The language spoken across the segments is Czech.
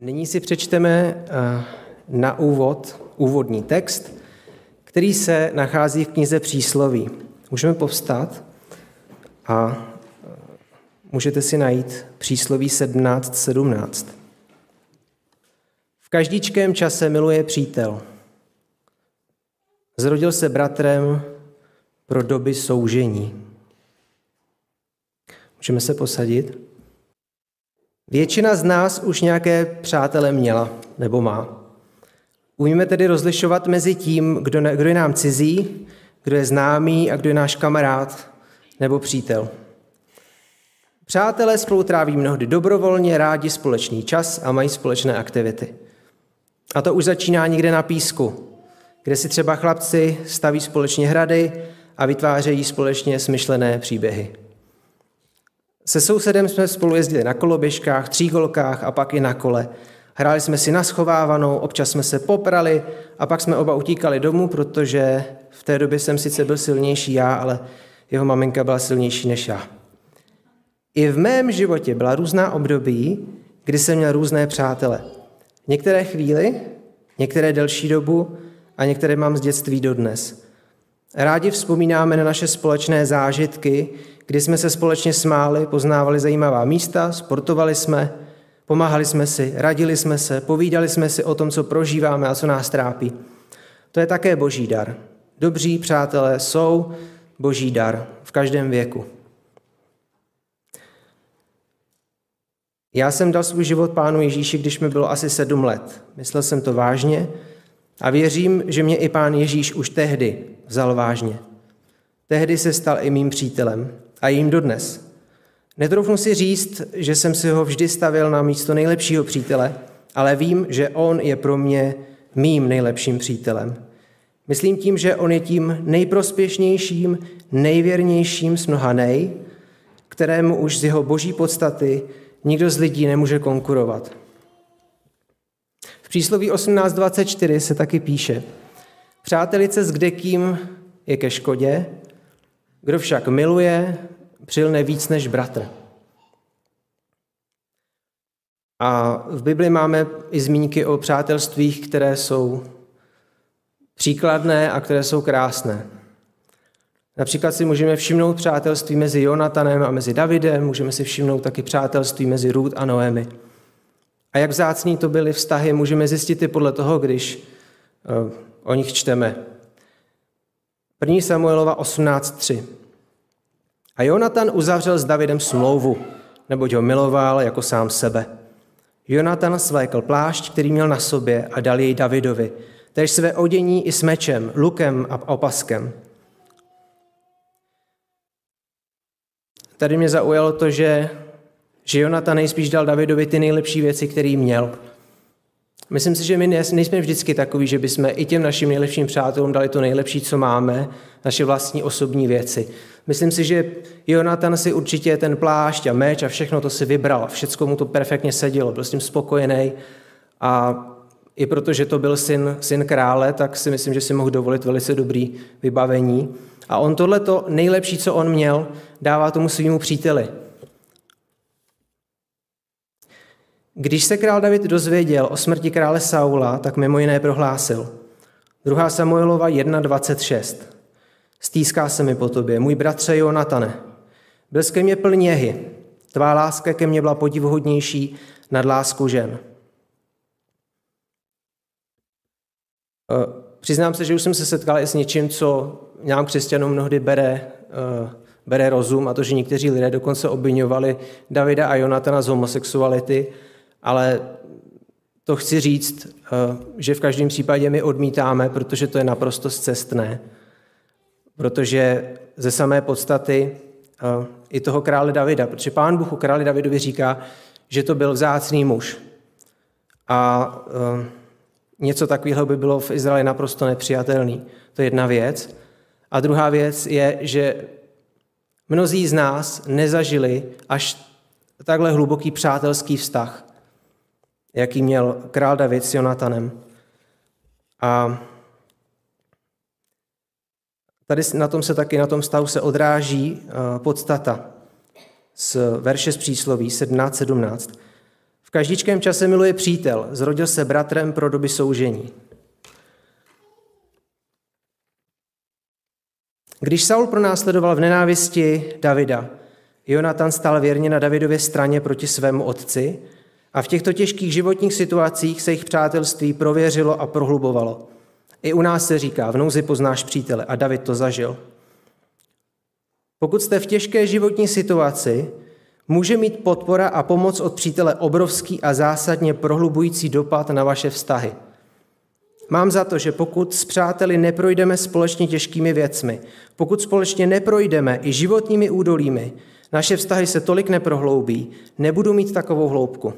Nyní si přečteme eh, na úvod úvodní text, který se nachází v knize Přísloví. Můžeme povstat a eh, můžete si najít Přísloví 17.17. 17. V každičkém čase miluje přítel. Zrodil se bratrem pro doby soužení. Můžeme se posadit? Většina z nás už nějaké přátele měla nebo má. Umíme tedy rozlišovat mezi tím, kdo, ne, kdo je nám cizí, kdo je známý a kdo je náš kamarád nebo přítel. Přátelé spolu tráví mnohdy dobrovolně, rádi společný čas a mají společné aktivity. A to už začíná někde na písku, kde si třeba chlapci staví společně hrady a vytvářejí společně smyšlené příběhy. Se sousedem jsme spolu jezdili na koloběžkách, třígolkách a pak i na kole. Hráli jsme si na schovávanou, občas jsme se poprali a pak jsme oba utíkali domů, protože v té době jsem sice byl silnější já, ale jeho maminka byla silnější než já. I v mém životě byla různá období, kdy jsem měl různé přátele. Některé chvíli, některé delší dobu a některé mám z dětství dodnes. Rádi vzpomínáme na naše společné zážitky, kdy jsme se společně smáli, poznávali zajímavá místa, sportovali jsme, pomáhali jsme si, radili jsme se, povídali jsme si o tom, co prožíváme a co nás trápí. To je také boží dar. Dobří přátelé jsou boží dar v každém věku. Já jsem dal svůj život pánu Ježíši, když mi bylo asi sedm let. Myslel jsem to vážně a věřím, že mě i pán Ježíš už tehdy vzal vážně. Tehdy se stal i mým přítelem a jím dodnes. Netroufnu si říct, že jsem si ho vždy stavil na místo nejlepšího přítele, ale vím, že on je pro mě mým nejlepším přítelem. Myslím tím, že on je tím nejprospěšnějším, nejvěrnějším z mnoha nej, kterému už z jeho boží podstaty nikdo z lidí nemůže konkurovat. V přísloví 18.24 se taky píše, přátelice s kdekým je ke škodě, kdo však miluje, přilne víc než bratr. A v Bibli máme i zmínky o přátelstvích, které jsou příkladné a které jsou krásné. Například si můžeme všimnout přátelství mezi Jonatanem a mezi Davidem, můžeme si všimnout taky přátelství mezi Ruth a Noemi. A jak vzácný to byly vztahy, můžeme zjistit i podle toho, když eh, o nich čteme. 1. Samuelova 18.3. A Jonatan uzavřel s Davidem smlouvu, neboť ho miloval jako sám sebe. Jonatan svlékl plášť, který měl na sobě a dal jej Davidovi, tež své odění i s mečem, lukem a opaskem. Tady mě zaujalo to, že, že Jonatan nejspíš dal Davidovi ty nejlepší věci, které měl. Myslím si, že my nejsme vždycky takový, že bychom i těm našim nejlepším přátelům dali to nejlepší, co máme, naše vlastní osobní věci. Myslím si, že Jonatan si určitě ten plášť a meč a všechno to si vybral. Všecko mu to perfektně sedělo, byl s tím spokojený a i protože to byl syn, syn krále, tak si myslím, že si mohl dovolit velice dobrý vybavení. A on tohle to nejlepší, co on měl, dává tomu svýmu příteli. Když se král David dozvěděl o smrti krále Saula, tak mimo jiné prohlásil. 2. Samuelova 1.26. Stýská se mi po tobě, můj bratře Jonatane. Byl ke mně plný jehy. Tvá láska ke mně byla podivuhodnější nad lásku žen. Eh, přiznám se, že už jsem se setkal i s něčím, co nám křesťanům mnohdy bere, eh, bere rozum, a to, že někteří lidé dokonce obvinovali Davida a Jonatana z homosexuality, ale to chci říct, eh, že v každém případě my odmítáme, protože to je naprosto zcestné. Protože ze samé podstaty eh, i toho krále Davida, protože pán Bůh u králi Davidovi říká, že to byl vzácný muž. A eh, něco takového by bylo v Izraeli naprosto nepřijatelný. To je jedna věc. A druhá věc je, že mnozí z nás nezažili až takhle hluboký přátelský vztah jaký měl král David s Jonatanem. A tady na tom se taky, na tom stavu se odráží eh, podstata z verše z přísloví 17.17. V každičkém čase miluje přítel, zrodil se bratrem pro doby soužení. Když Saul pronásledoval v nenávisti Davida, Jonatan stál věrně na Davidově straně proti svému otci a v těchto těžkých životních situacích se jejich přátelství prověřilo a prohlubovalo. I u nás se říká, v nouzi poznáš přítele a David to zažil. Pokud jste v těžké životní situaci, může mít podpora a pomoc od přítele obrovský a zásadně prohlubující dopad na vaše vztahy. Mám za to, že pokud s přáteli neprojdeme společně těžkými věcmi, pokud společně neprojdeme i životními údolími, naše vztahy se tolik neprohloubí, nebudu mít takovou hloubku.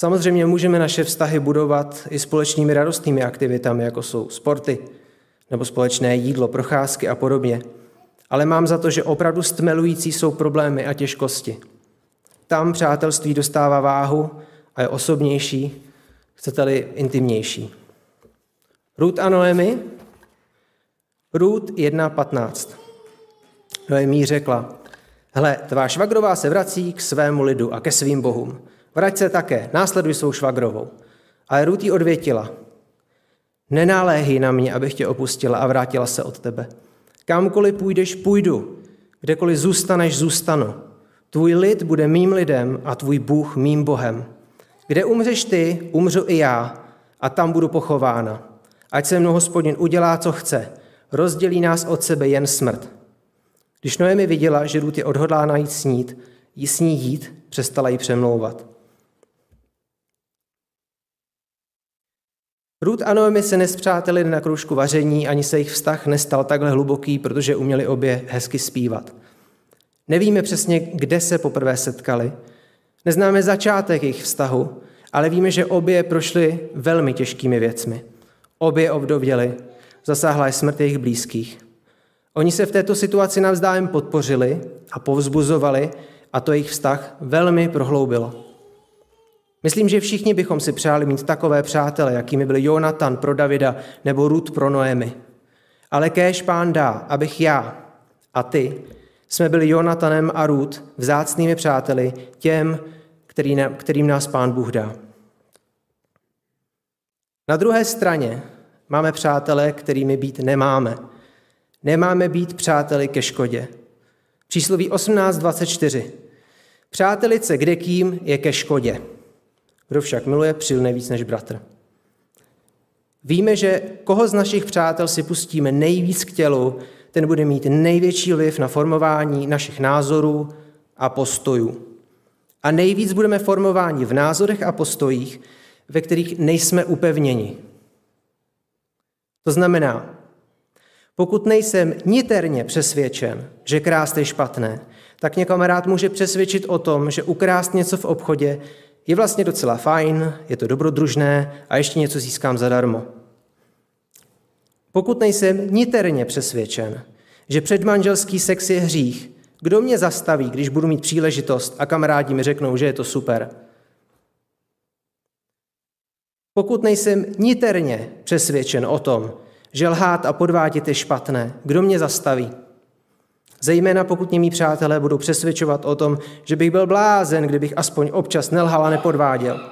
Samozřejmě můžeme naše vztahy budovat i společnými radostnými aktivitami, jako jsou sporty nebo společné jídlo, procházky a podobně. Ale mám za to, že opravdu stmelující jsou problémy a těžkosti. Tam přátelství dostává váhu a je osobnější, chcete-li intimnější. Ruth a Noemi? Ruth 1.15. Noemi řekla, hle, tvá švagrová se vrací k svému lidu a ke svým bohům. Vrať se také, následuj svou švagrovou. Ale Ruth jí odvětila, nenáléhy na mě, abych tě opustila a vrátila se od tebe. Kamkoliv půjdeš, půjdu. Kdekoliv zůstaneš, zůstanu. Tvůj lid bude mým lidem a tvůj Bůh mým Bohem. Kde umřeš ty, umřu i já a tam budu pochována. Ať se mnou hospodin udělá, co chce. Rozdělí nás od sebe jen smrt. Když Noemi viděla, že Ruth je odhodlána jít snít, jí s ní jít, přestala ji přemlouvat. Ruth a Noemi se nespřáteli na kroužku vaření, ani se jejich vztah nestal takhle hluboký, protože uměli obě hezky zpívat. Nevíme přesně, kde se poprvé setkali, neznáme začátek jejich vztahu, ale víme, že obě prošly velmi těžkými věcmi. Obě ovdověli, zasáhla je smrt jejich blízkých. Oni se v této situaci navzdájem podpořili a povzbuzovali a to jejich vztah velmi prohloubilo. Myslím, že všichni bychom si přáli mít takové přátele, jakými byli Jonatan pro Davida nebo Rud pro Noemi. Ale kéž pán dá, abych já a ty jsme byli Jonatanem a Rud vzácnými přáteli těm, kterým nás pán Bůh dá. Na druhé straně máme přátele, kterými být nemáme. Nemáme být přáteli ke škodě. Přísloví 18.24. Přátelice kde kým je ke škodě. Kdo však miluje, přilne víc než bratr. Víme, že koho z našich přátel si pustíme nejvíc k tělu, ten bude mít největší vliv na formování našich názorů a postojů. A nejvíc budeme formováni v názorech a postojích, ve kterých nejsme upevněni. To znamená, pokud nejsem niterně přesvědčen, že krást je špatné, tak mě kamarád může přesvědčit o tom, že ukrást něco v obchodě je vlastně docela fajn, je to dobrodružné a ještě něco získám zadarmo. Pokud nejsem niterně přesvědčen, že předmanželský sex je hřích, kdo mě zastaví, když budu mít příležitost a kamarádi mi řeknou, že je to super? Pokud nejsem niterně přesvědčen o tom, že lhát a podvádět je špatné, kdo mě zastaví? Zejména pokud mě mý přátelé budou přesvědčovat o tom, že bych byl blázen, kdybych aspoň občas nelhal a nepodváděl.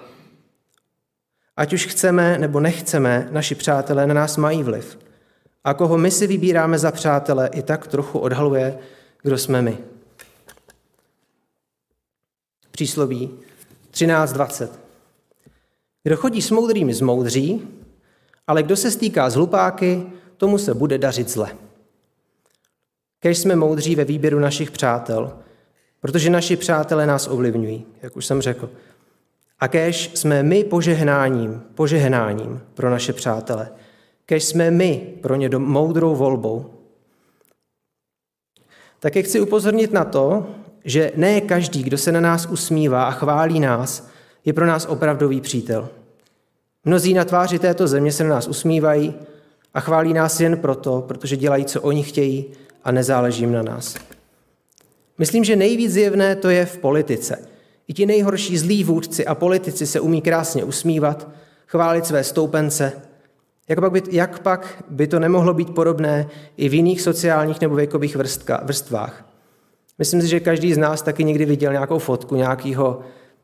Ať už chceme nebo nechceme, naši přátelé na nás mají vliv. A koho my si vybíráme za přátele, i tak trochu odhaluje, kdo jsme my. Přísloví 13.20. Kdo chodí s moudrými zmoudří, ale kdo se stýká s hlupáky, tomu se bude dařit zle. Kež jsme moudří ve výběru našich přátel, protože naši přátelé nás ovlivňují, jak už jsem řekl. A kež jsme my požehnáním, požehnáním pro naše přátele. Kež jsme my pro ně moudrou volbou. Také chci upozornit na to, že ne každý, kdo se na nás usmívá a chválí nás, je pro nás opravdový přítel. Mnozí na tváři této země se na nás usmívají a chválí nás jen proto, protože dělají, co oni chtějí a nezáleží jim na nás. Myslím, že nejvíc zjevné to je v politice. I ti nejhorší zlí vůdci a politici se umí krásně usmívat, chválit své stoupence. Jak pak by, jak pak by to nemohlo být podobné i v jiných sociálních nebo věkových vrstka, vrstvách? Myslím si, že každý z nás taky někdy viděl nějakou fotku nějakého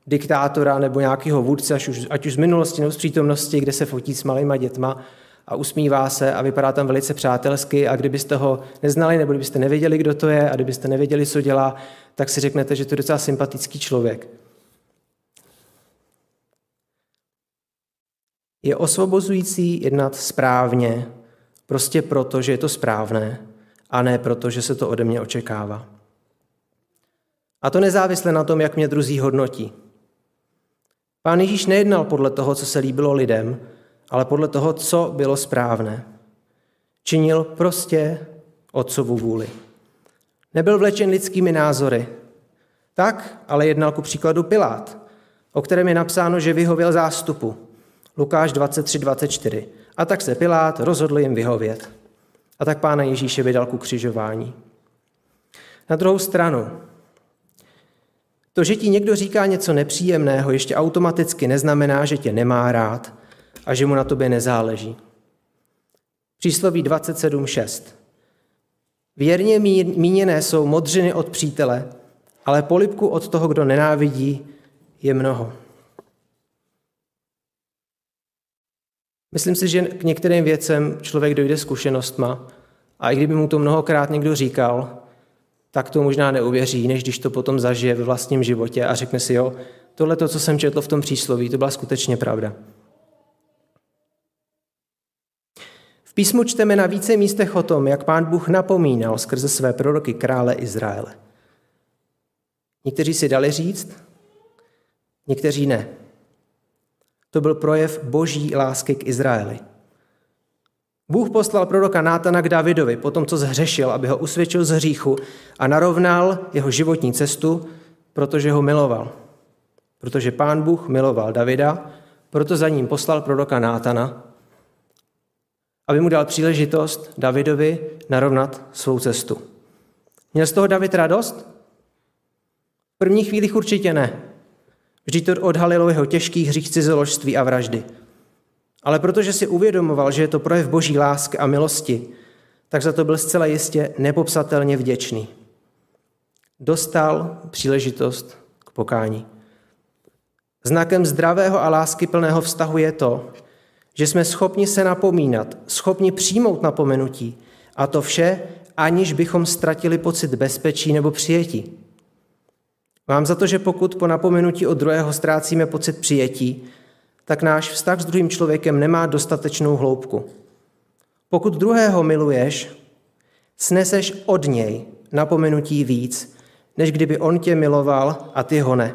diktátora nebo nějakého vůdce, ať už, ať už z minulosti nebo z přítomnosti, kde se fotí s malýma dětma a usmívá se a vypadá tam velice přátelsky a kdybyste ho neznali nebo kdybyste nevěděli, kdo to je a kdybyste nevěděli, co dělá, tak si řeknete, že to je docela sympatický člověk. Je osvobozující jednat správně, prostě proto, že je to správné, a ne proto, že se to ode mě očekává. A to nezávisle na tom, jak mě druzí hodnotí. Pán Ježíš nejednal podle toho, co se líbilo lidem, ale podle toho, co bylo správné. Činil prostě otcovu vůli. Nebyl vlečen lidskými názory. Tak ale jednal ku příkladu Pilát, o kterém je napsáno, že vyhověl zástupu. Lukáš 23.24. A tak se Pilát rozhodl jim vyhovět. A tak pána Ježíše vydal ku křižování. Na druhou stranu, to, že ti někdo říká něco nepříjemného, ještě automaticky neznamená, že tě nemá rád a že mu na tobě nezáleží. Přísloví 27.6. Věrně míněné jsou modřiny od přítele, ale polipku od toho, kdo nenávidí, je mnoho. Myslím si, že k některým věcem člověk dojde zkušenostma a i kdyby mu to mnohokrát někdo říkal, tak to možná neuvěří, než když to potom zažije ve vlastním životě a řekne si, jo, tohle to, co jsem četl v tom přísloví, to byla skutečně pravda. V písmu čteme na více místech o tom, jak pán Bůh napomínal skrze své proroky krále Izraele. Někteří si dali říct, někteří ne. To byl projev boží lásky k Izraeli. Bůh poslal proroka Nátana k Davidovi po tom, co zhřešil, aby ho usvědčil z hříchu a narovnal jeho životní cestu, protože ho miloval. Protože pán Bůh miloval Davida, proto za ním poslal proroka Nátana, aby mu dal příležitost Davidovi narovnat svou cestu. Měl z toho David radost? V prvních chvílích určitě ne. Vždyť to odhalilo jeho těžký hřích cizoložství a vraždy. Ale protože si uvědomoval, že je to projev boží lásky a milosti, tak za to byl zcela jistě nepopsatelně vděčný. Dostal příležitost k pokání. Znakem zdravého a lásky plného vztahu je to, že jsme schopni se napomínat, schopni přijmout napomenutí a to vše, aniž bychom ztratili pocit bezpečí nebo přijetí. Mám za to, že pokud po napomenutí od druhého ztrácíme pocit přijetí, tak náš vztah s druhým člověkem nemá dostatečnou hloubku. Pokud druhého miluješ, sneseš od něj napomenutí víc, než kdyby on tě miloval a ty ho ne.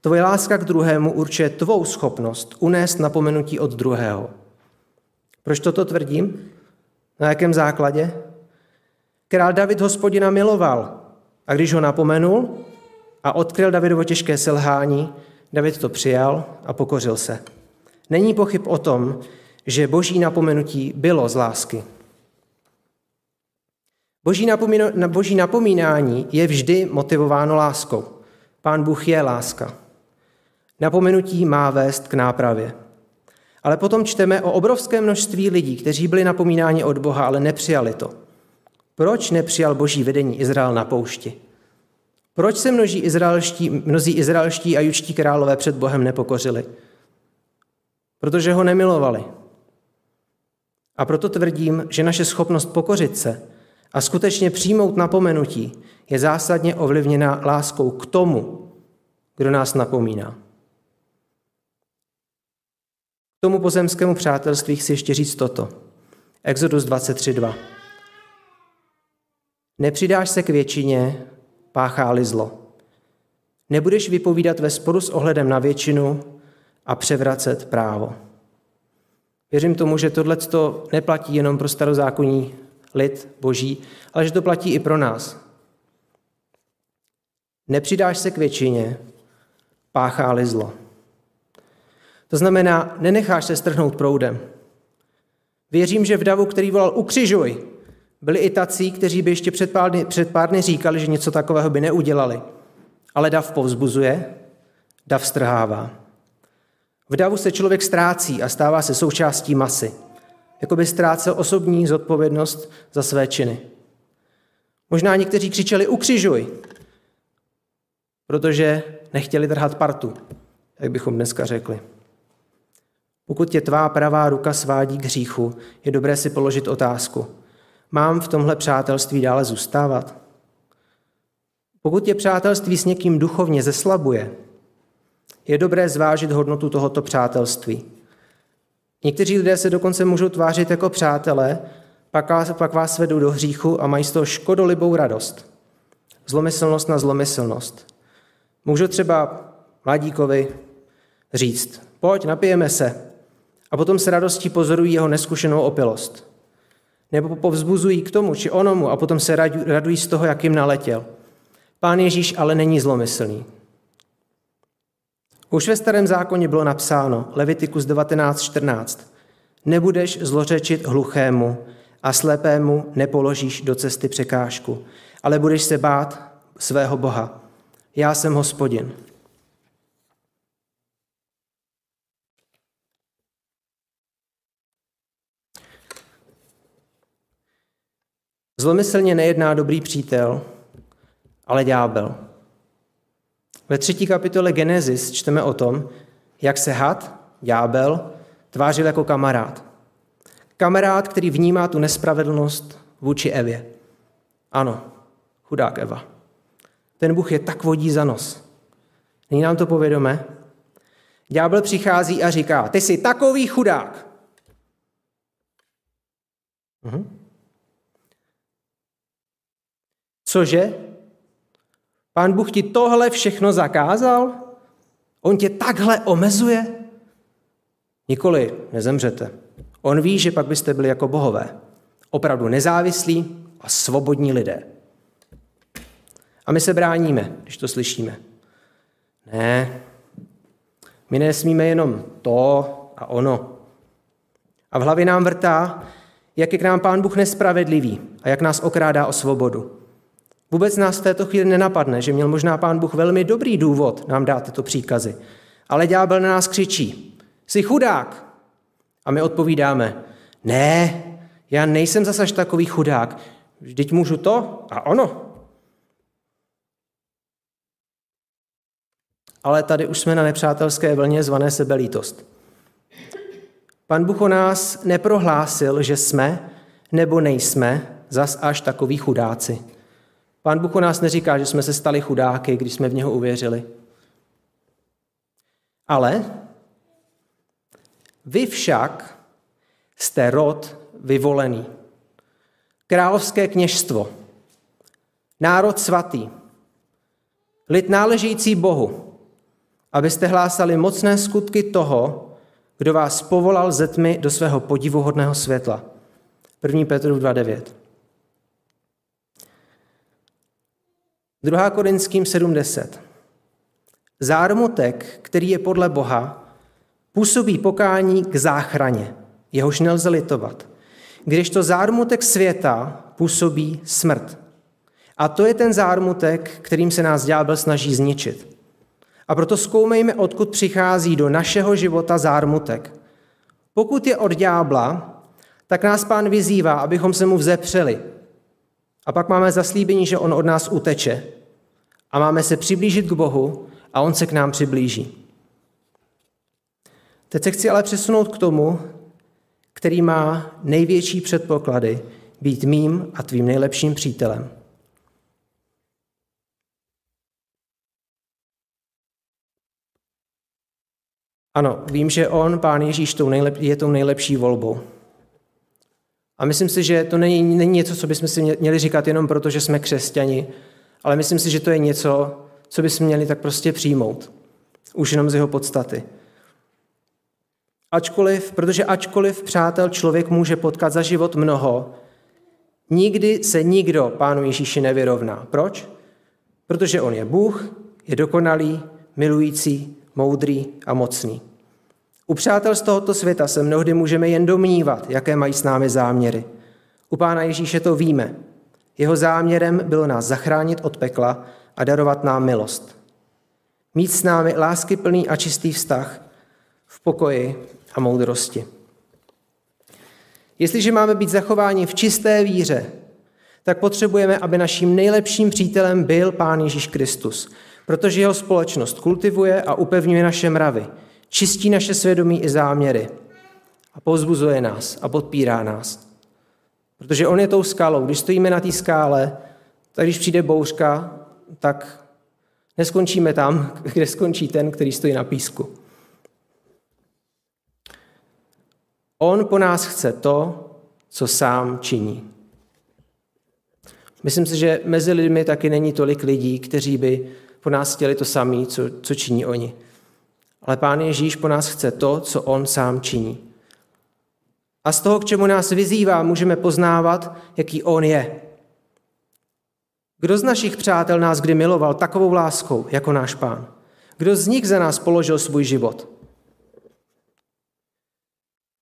Tvoje láska k druhému určuje tvou schopnost unést napomenutí od druhého. Proč toto tvrdím? Na jakém základě? Král David hospodina miloval a když ho napomenul, a odkryl Davidovo těžké selhání, David to přijal a pokořil se. Není pochyb o tom, že boží napomenutí bylo z lásky. Boží, napomíno, boží napomínání je vždy motivováno láskou. Pán Bůh je láska. Napomenutí má vést k nápravě. Ale potom čteme o obrovské množství lidí, kteří byli napomínáni od Boha, ale nepřijali to. Proč nepřijal boží vedení Izrael na poušti? Proč se množí izraelští, mnozí izraelští a jučtí králové před Bohem nepokořili? Protože ho nemilovali. A proto tvrdím, že naše schopnost pokořit se a skutečně přijmout napomenutí je zásadně ovlivněna láskou k tomu, kdo nás napomíná. K tomu pozemskému přátelství chci ještě říct toto. Exodus 23.2. Nepřidáš se k většině, páchá-li zlo. Nebudeš vypovídat ve sporu s ohledem na většinu a převracet právo. Věřím tomu, že tohle neplatí jenom pro starozákonní lid boží, ale že to platí i pro nás. Nepřidáš se k většině, páchá-li zlo. To znamená, nenecháš se strhnout proudem. Věřím, že v davu, který volal ukřižuj, byli i tací, kteří by ještě před pár, dny, před pár dny říkali, že něco takového by neudělali. Ale dav povzbuzuje, dav strhává. V davu se člověk ztrácí a stává se součástí masy. Jako by ztrácel osobní zodpovědnost za své činy. Možná někteří křičeli ukřižuj. protože nechtěli trhat partu, jak bychom dneska řekli. Pokud tě tvá pravá ruka svádí k hříchu, je dobré si položit otázku. Mám v tomhle přátelství dále zůstávat? Pokud tě přátelství s někým duchovně zeslabuje, je dobré zvážit hodnotu tohoto přátelství. Někteří lidé se dokonce můžou tvářit jako přátelé, pak vás, pak vás vedou do hříchu a mají z toho škodolibou radost. Zlomyslnost na zlomyslnost. Můžu třeba mladíkovi říct, pojď, napijeme se, a potom se radostí pozorují jeho neskušenou opilost. Nebo povzbuzují k tomu či onomu a potom se radují z toho, jak jim naletěl. Pán Ježíš ale není zlomyslný. Už ve starém zákoně bylo napsáno, Levitikus 19.14, nebudeš zlořečit hluchému a slepému nepoložíš do cesty překážku, ale budeš se bát svého Boha. Já jsem hospodin. Zlomyslně nejedná dobrý přítel, ale ďábel. Ve třetí kapitole Genesis čteme o tom, jak se had, ďábel, tvářil jako kamarád. Kamarád, který vnímá tu nespravedlnost vůči Evě. Ano, chudák Eva. Ten Bůh je tak vodí za nos. Není nám to povědomé? Ďábel přichází a říká, ty jsi takový chudák. Mhm. Cože? Pán Bůh ti tohle všechno zakázal? On tě takhle omezuje? Nikoli, nezemřete. On ví, že pak byste byli jako bohové. Opravdu nezávislí a svobodní lidé. A my se bráníme, když to slyšíme. Ne, my nesmíme jenom to a ono. A v hlavě nám vrtá, jak je k nám Pán Bůh nespravedlivý a jak nás okrádá o svobodu. Vůbec nás v této chvíli nenapadne, že měl možná pán Bůh velmi dobrý důvod nám dát tyto příkazy. Ale ďábel na nás křičí, jsi chudák. A my odpovídáme, ne, já nejsem zase takový chudák, vždyť můžu to a ono. Ale tady už jsme na nepřátelské vlně zvané sebelítost. Pan Bůh o nás neprohlásil, že jsme nebo nejsme zas až takový chudáci. Pán Bůh o nás neříká, že jsme se stali chudáky, když jsme v něho uvěřili. Ale vy však jste rod vyvolený. Královské kněžstvo, národ svatý, lid náležející Bohu, abyste hlásali mocné skutky toho, kdo vás povolal ze tmy do svého podivuhodného světla. 1. Petru 2.9. 2. Korinským 7.10. Zármutek, který je podle Boha, působí pokání k záchraně, jehož nelze litovat. Když to zármutek světa působí smrt. A to je ten zármutek, kterým se nás ďábel snaží zničit. A proto zkoumejme, odkud přichází do našeho života zármutek. Pokud je od ďábla, tak nás pán vyzývá, abychom se mu vzepřeli, a pak máme zaslíbení, že on od nás uteče. A máme se přiblížit k Bohu a on se k nám přiblíží. Teď se chci ale přesunout k tomu, který má největší předpoklady být mým a tvým nejlepším přítelem. Ano, vím, že on, Pán Ježíš, je tou nejlepší volbou. A myslím si, že to není, není něco, co bychom si měli říkat jenom proto, že jsme křesťani, ale myslím si, že to je něco, co bychom měli tak prostě přijmout. Už jenom z jeho podstaty. Ačkoliv, protože ačkoliv, přátel, člověk může potkat za život mnoho, nikdy se nikdo Pánu Ježíši nevyrovná. Proč? Protože on je Bůh, je dokonalý, milující, moudrý a mocný. U přátel z tohoto světa se mnohdy můžeme jen domnívat, jaké mají s námi záměry. U Pána Ježíše to víme. Jeho záměrem bylo nás zachránit od pekla a darovat nám milost. Mít s námi láskyplný a čistý vztah v pokoji a moudrosti. Jestliže máme být zachováni v čisté víře, tak potřebujeme, aby naším nejlepším přítelem byl Pán Ježíš Kristus. protože jeho společnost kultivuje a upevňuje naše mravy, čistí naše svědomí i záměry a povzbuzuje nás a podpírá nás. Protože on je tou skalou. Když stojíme na té skále, tak když přijde bouřka, tak neskončíme tam, kde skončí ten, který stojí na písku. On po nás chce to, co sám činí. Myslím si, že mezi lidmi taky není tolik lidí, kteří by po nás chtěli to samé, co, co činí oni. Ale Pán Ježíš po nás chce to, co On sám činí. A z toho, k čemu nás vyzývá, můžeme poznávat, jaký On je. Kdo z našich přátel nás kdy miloval takovou láskou, jako náš Pán? Kdo z nich za nás položil svůj život?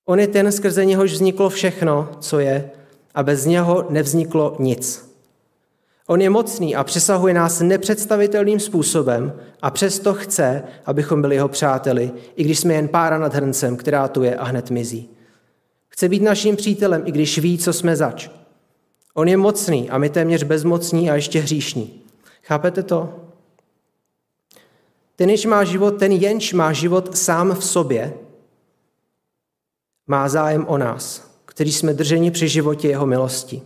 On je ten, skrze něhož vzniklo všechno, co je, a bez něho nevzniklo nic. On je mocný a přesahuje nás nepředstavitelným způsobem a přesto chce, abychom byli jeho přáteli, i když jsme jen pára nad hrncem, která tu je a hned mizí. Chce být naším přítelem, i když ví, co jsme zač. On je mocný a my téměř bezmocní a ještě hříšní. Chápete to? Ten, jenž má život, ten jenž má život sám v sobě, má zájem o nás, kteří jsme drženi při životě jeho milosti.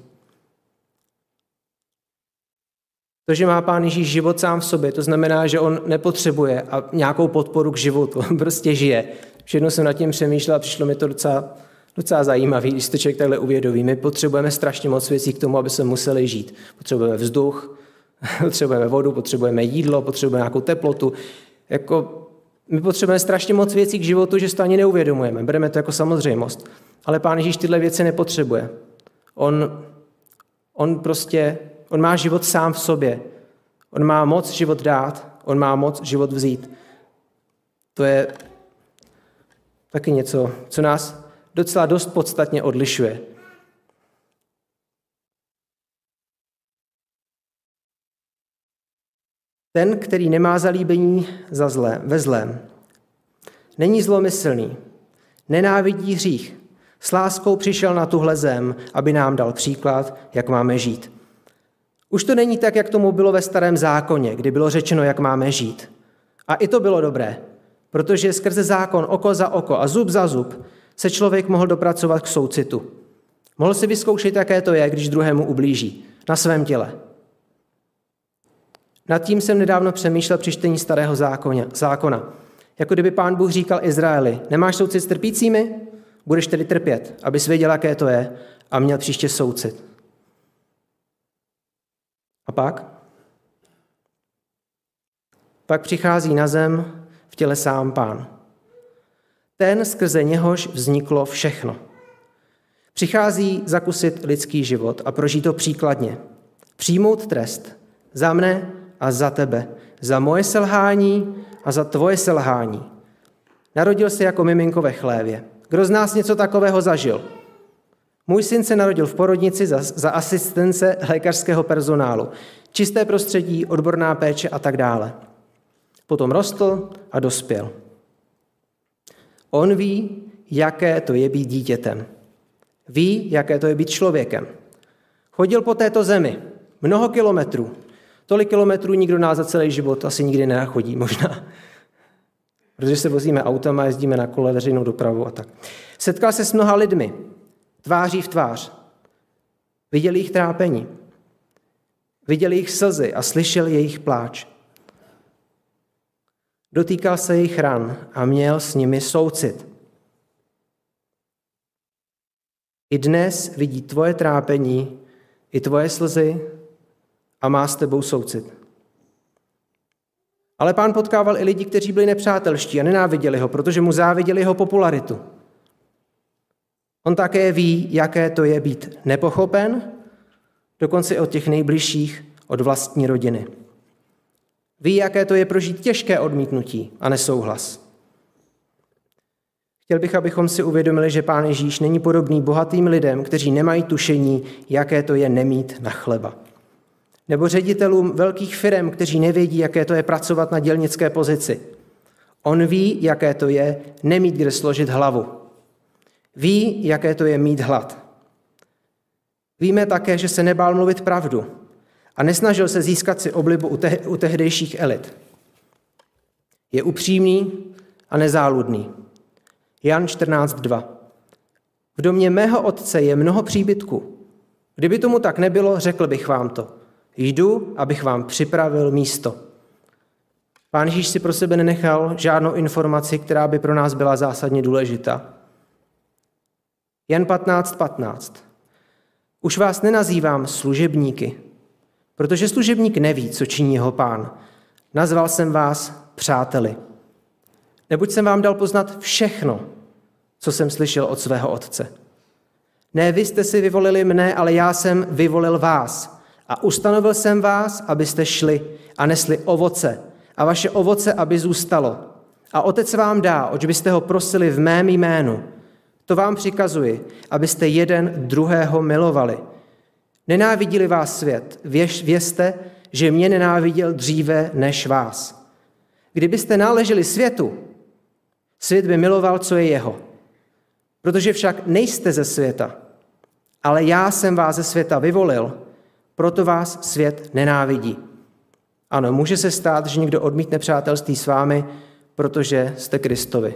To, že má Pán Ježíš život sám v sobě, to znamená, že on nepotřebuje a nějakou podporu k životu, on prostě žije. Všechno jsem nad tím přemýšlel a přišlo mi to docela, docela zajímavé, když to člověk takhle uvědomí. My potřebujeme strašně moc věcí k tomu, aby se museli žít. Potřebujeme vzduch, potřebujeme vodu, potřebujeme jídlo, potřebujeme nějakou teplotu. Jako, my potřebujeme strašně moc věcí k životu, že to ani neuvědomujeme. Bereme to jako samozřejmost. Ale Pán Ježíš tyhle věci nepotřebuje. On, on prostě On má život sám v sobě. On má moc život dát, on má moc život vzít. To je taky něco, co nás docela dost podstatně odlišuje. Ten, který nemá zalíbení za zlé, ve zlém, není zlomyslný, nenávidí hřích, s láskou přišel na tuhle zem, aby nám dal příklad, jak máme žít. Už to není tak, jak tomu bylo ve starém zákoně, kdy bylo řečeno, jak máme žít. A i to bylo dobré, protože skrze zákon oko za oko a zub za zub se člověk mohl dopracovat k soucitu. Mohl si vyzkoušet, jaké to je, když druhému ublíží na svém těle. Nad tím jsem nedávno přemýšlel při čtení starého zákoně, zákona. Jako kdyby pán Bůh říkal Izraeli, nemáš soucit s trpícími? Budeš tedy trpět, abys věděl, jaké to je a měl příště soucit. A pak? Pak přichází na zem v těle sám pán. Ten, skrze něhož vzniklo všechno. Přichází zakusit lidský život a prožít to příkladně. Přijmout trest za mne a za tebe, za moje selhání a za tvoje selhání. Narodil se jako miminko ve chlévě. Kdo z nás něco takového zažil? Můj syn se narodil v porodnici za, za asistence lékařského personálu. Čisté prostředí, odborná péče a tak dále. Potom rostl a dospěl. On ví, jaké to je být dítětem. Ví, jaké to je být člověkem. Chodil po této zemi mnoho kilometrů. Tolik kilometrů nikdo nás za celý život asi nikdy nenachodí, možná. Protože se vozíme autama, jezdíme na kole, veřejnou dopravu a tak. Setkal se s mnoha lidmi, tváří v tvář. Viděl jejich trápení. Viděl jejich slzy a slyšel jejich pláč. Dotýkal se jejich ran a měl s nimi soucit. I dnes vidí tvoje trápení, i tvoje slzy a má s tebou soucit. Ale pán potkával i lidi, kteří byli nepřátelští a nenáviděli ho, protože mu záviděli jeho popularitu. On také ví, jaké to je být nepochopen, dokonce od těch nejbližších, od vlastní rodiny. Ví, jaké to je prožít těžké odmítnutí a nesouhlas. Chtěl bych, abychom si uvědomili, že Pán Ježíš není podobný bohatým lidem, kteří nemají tušení, jaké to je nemít na chleba. Nebo ředitelům velkých firm, kteří nevědí, jaké to je pracovat na dělnické pozici. On ví, jaké to je nemít kde složit hlavu. Ví, jaké to je mít hlad. Víme také, že se nebál mluvit pravdu a nesnažil se získat si oblibu u, te- u tehdejších elit. Je upřímný a nezáludný. Jan 14.2. V domě mého otce je mnoho příbytků. Kdyby tomu tak nebylo, řekl bych vám to. Jdu, abych vám připravil místo. Pán Ježíš si pro sebe nenechal žádnou informaci, která by pro nás byla zásadně důležitá. Jan 15.15. 15. Už vás nenazývám služebníky, protože služebník neví, co činí jeho pán. Nazval jsem vás přáteli. Neboť jsem vám dal poznat všechno, co jsem slyšel od svého otce. Ne vy jste si vyvolili mne, ale já jsem vyvolil vás. A ustanovil jsem vás, abyste šli a nesli ovoce. A vaše ovoce, aby zůstalo. A otec vám dá, oč byste ho prosili v mém jménu. To vám přikazuji, abyste jeden druhého milovali. Nenávidili vás svět. Věž, vězte, že mě nenáviděl dříve než vás. Kdybyste náleželi světu, svět by miloval, co je jeho. Protože však nejste ze světa, ale já jsem vás ze světa vyvolil, proto vás svět nenávidí. Ano, může se stát, že někdo odmítne přátelství s vámi, protože jste Kristovi.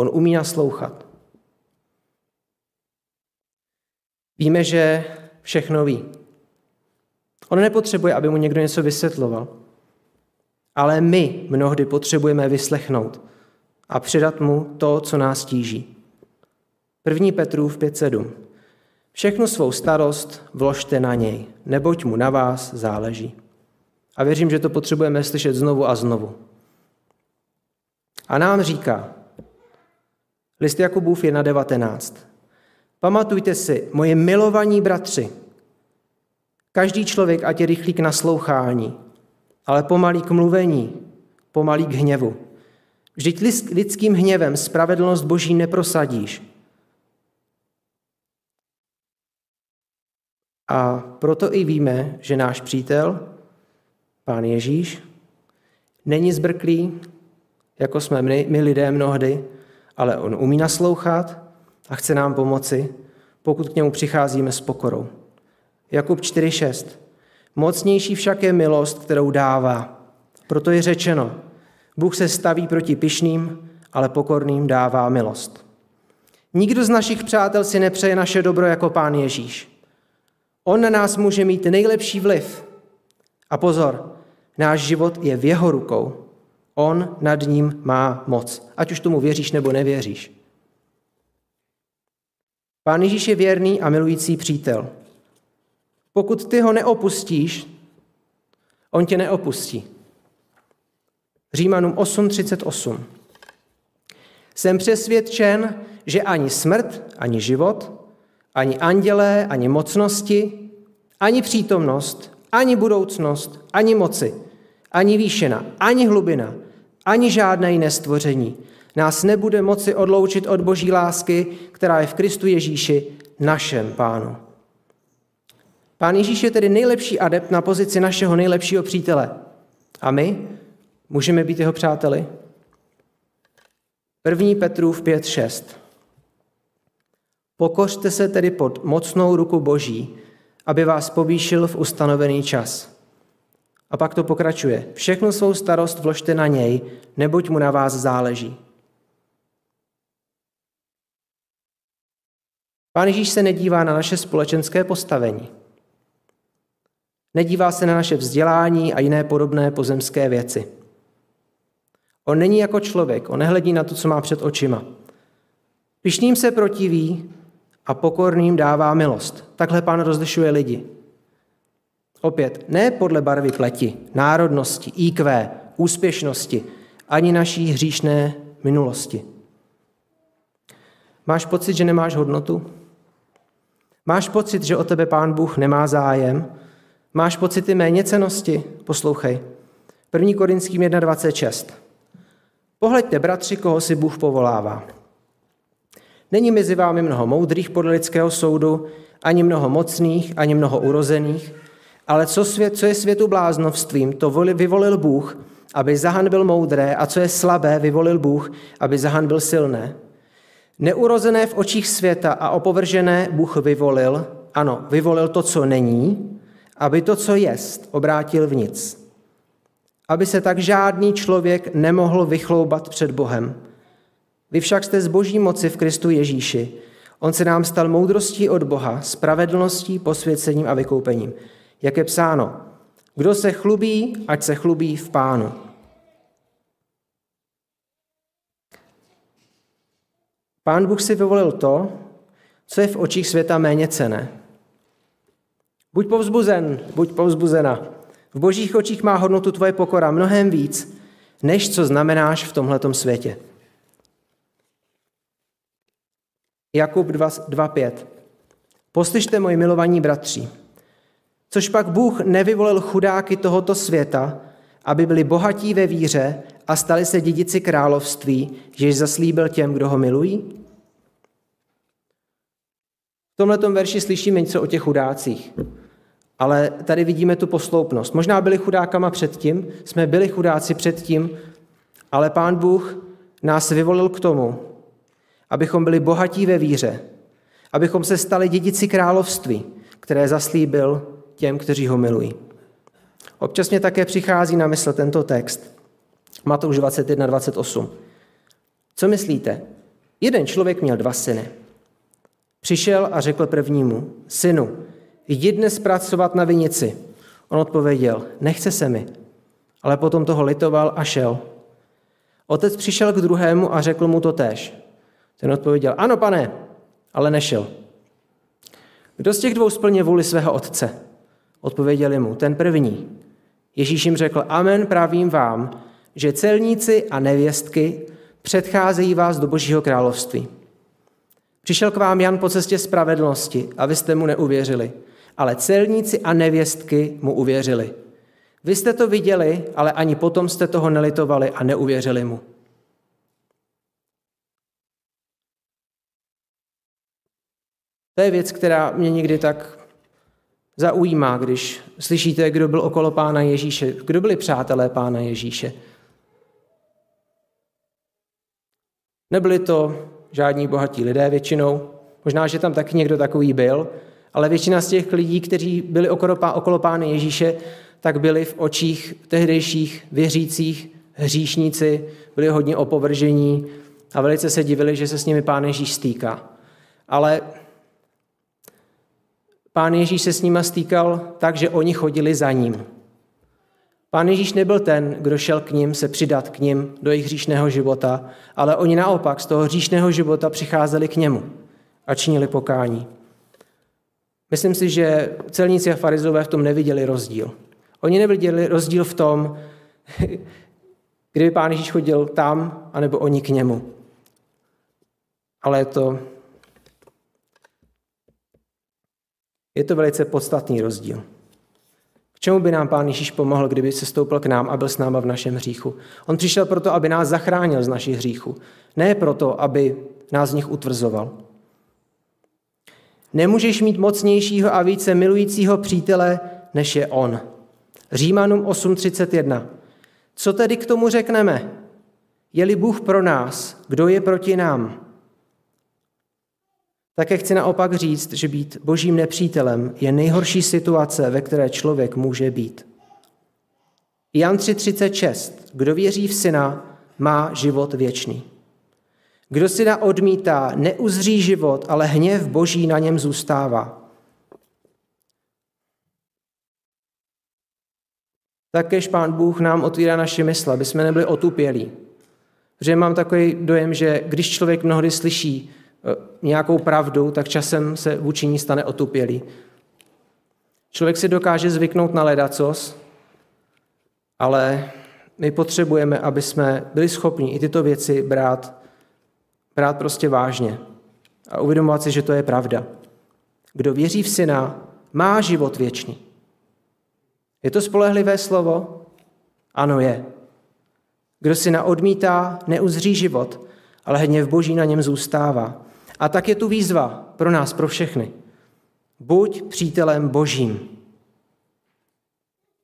On umí naslouchat. Víme, že všechno ví. On nepotřebuje, aby mu někdo něco vysvětloval. Ale my mnohdy potřebujeme vyslechnout a předat mu to, co nás tíží. 1. Petrův 5.7. Všechnu svou starost vložte na něj, neboť mu na vás záleží. A věřím, že to potřebujeme slyšet znovu a znovu. A nám říká, list Jakubův 1.19. Pamatujte si, moje milovaní bratři, každý člověk ať je rychlý k naslouchání, ale pomalý k mluvení, pomalý k hněvu. Vždyť lidským hněvem spravedlnost Boží neprosadíš. A proto i víme, že náš přítel, Pán Ježíš, není zbrklý, jako jsme my, my lidé mnohdy, ale on umí naslouchat a chce nám pomoci, pokud k němu přicházíme s pokorou. Jakub 4.6. Mocnější však je milost, kterou dává. Proto je řečeno, Bůh se staví proti pyšným, ale pokorným dává milost. Nikdo z našich přátel si nepřeje naše dobro jako pán Ježíš. On na nás může mít nejlepší vliv. A pozor, náš život je v jeho rukou. On nad ním má moc, ať už tomu věříš nebo nevěříš. Pán Ježíš je věrný a milující přítel. Pokud ty ho neopustíš, on tě neopustí. Římanům 8.38. Jsem přesvědčen, že ani smrt, ani život, ani andělé, ani mocnosti, ani přítomnost, ani budoucnost, ani moci, ani výšina, ani hlubina, ani žádné jiné stvoření nás nebude moci odloučit od boží lásky, která je v Kristu Ježíši, našem pánu. Pán Ježíš je tedy nejlepší adept na pozici našeho nejlepšího přítele. A my můžeme být jeho přáteli? 1. Petrův 5.6. Pokořte se tedy pod mocnou ruku Boží, aby vás povýšil v ustanovený čas. A pak to pokračuje. Všechnu svou starost vložte na něj, neboť mu na vás záleží. Pán Ježíš se nedívá na naše společenské postavení. Nedívá se na naše vzdělání a jiné podobné pozemské věci. On není jako člověk, on nehledí na to, co má před očima. Pišným se protiví a pokorným dává milost. Takhle pán rozlišuje lidi. Opět, ne podle barvy pleti, národnosti, IQ, úspěšnosti, ani naší hříšné minulosti. Máš pocit, že nemáš hodnotu? Máš pocit, že o tebe pán Bůh nemá zájem? Máš pocity méněcenosti? Poslouchej. 1. Korinským 1.26. Pohleďte, bratři, koho si Bůh povolává. Není mezi vámi mnoho moudrých podle lidského soudu, ani mnoho mocných, ani mnoho urozených, ale co, svět, co je světu bláznovstvím, to vyvolil Bůh, aby Zahan byl moudré, a co je slabé, vyvolil Bůh, aby Zahan byl silné. Neurozené v očích světa a opovržené Bůh vyvolil, ano, vyvolil to, co není, aby to, co jest, obrátil v nic. Aby se tak žádný člověk nemohl vychloubat před Bohem. Vy však jste z boží moci v Kristu Ježíši. On se nám stal moudrostí od Boha, spravedlností, posvěcením a vykoupením. Jak je psáno, kdo se chlubí, ať se chlubí v pánu. Pán Bůh si vyvolil to, co je v očích světa méně cené. Buď povzbuzen, buď povzbuzena. V božích očích má hodnotu tvoje pokora mnohem víc, než co znamenáš v tomhletom světě. Jakub 2.5. Poslyšte, moji milovaní bratři, což pak Bůh nevyvolil chudáky tohoto světa, aby byli bohatí ve víře a stali se dědici království, jež zaslíbil těm, kdo ho milují? V tomhle verši slyšíme něco o těch chudácích. Ale tady vidíme tu posloupnost. Možná byli chudákama předtím, jsme byli chudáci předtím, ale Pán Bůh nás vyvolil k tomu, abychom byli bohatí ve víře, abychom se stali dědici království, které zaslíbil těm, kteří ho milují. Občas mě také přichází na mysl tento text. Matouš 21, 28. Co myslíte? Jeden člověk měl dva syny. Přišel a řekl prvnímu, synu, jdi dnes pracovat na vinici. On odpověděl, nechce se mi. Ale potom toho litoval a šel. Otec přišel k druhému a řekl mu to též. Ten odpověděl, ano pane, ale nešel. Kdo z těch dvou splnil vůli svého otce? Odpověděli mu, ten první. Ježíš jim řekl, amen, pravím vám, že celníci a nevěstky předcházejí vás do Božího království. Přišel k vám Jan po cestě spravedlnosti a vy jste mu neuvěřili, ale celníci a nevěstky mu uvěřili. Vy jste to viděli, ale ani potom jste toho nelitovali a neuvěřili mu. To je věc, která mě někdy tak zaujímá, když slyšíte, kdo byl okolo Pána Ježíše, kdo byli přátelé Pána Ježíše. Nebyli to žádní bohatí lidé většinou, možná, že tam taky někdo takový byl, ale většina z těch lidí, kteří byli okolo, okolo Pána Ježíše, tak byli v očích tehdejších věřících hříšníci, byli hodně opovržení a velice se divili, že se s nimi Pán Ježíš stýká. Ale Pán Ježíš se s nima stýkal tak, že oni chodili za ním. Pán Ježíš nebyl ten, kdo šel k ním se přidat k ním do jejich hříšného života, ale oni naopak z toho hříšného života přicházeli k němu a činili pokání. Myslím si, že celníci a farizové v tom neviděli rozdíl. Oni neviděli rozdíl v tom, kdyby pán Ježíš chodil tam, anebo oni k němu. Ale je to Je to velice podstatný rozdíl. K čemu by nám Pán Ježíš pomohl, kdyby se stoupil k nám a byl s náma v našem hříchu? On přišel proto, aby nás zachránil z našich hříchů. Ne proto, aby nás z nich utvrzoval. Nemůžeš mít mocnějšího a více milujícího přítele, než je on. Římanům 8.31. Co tedy k tomu řekneme? Je-li Bůh pro nás, kdo je proti nám? Také chci naopak říct, že být božím nepřítelem je nejhorší situace, ve které člověk může být. Jan 3.36. Kdo věří v syna, má život věčný. Kdo syna odmítá, neuzří život, ale hněv boží na něm zůstává. Takéž pán Bůh nám otvírá naše mysle, aby jsme nebyli otupělí. Protože mám takový dojem, že když člověk mnohdy slyší nějakou pravdu, tak časem se vůči ní stane otupělý. Člověk si dokáže zvyknout na ledacos, ale my potřebujeme, aby jsme byli schopni i tyto věci brát, brát prostě vážně a uvědomovat si, že to je pravda. Kdo věří v syna, má život věčný. Je to spolehlivé slovo? Ano, je. Kdo syna odmítá, neuzří život, ale hněv boží na něm zůstává. A tak je tu výzva pro nás, pro všechny. Buď přítelem božím.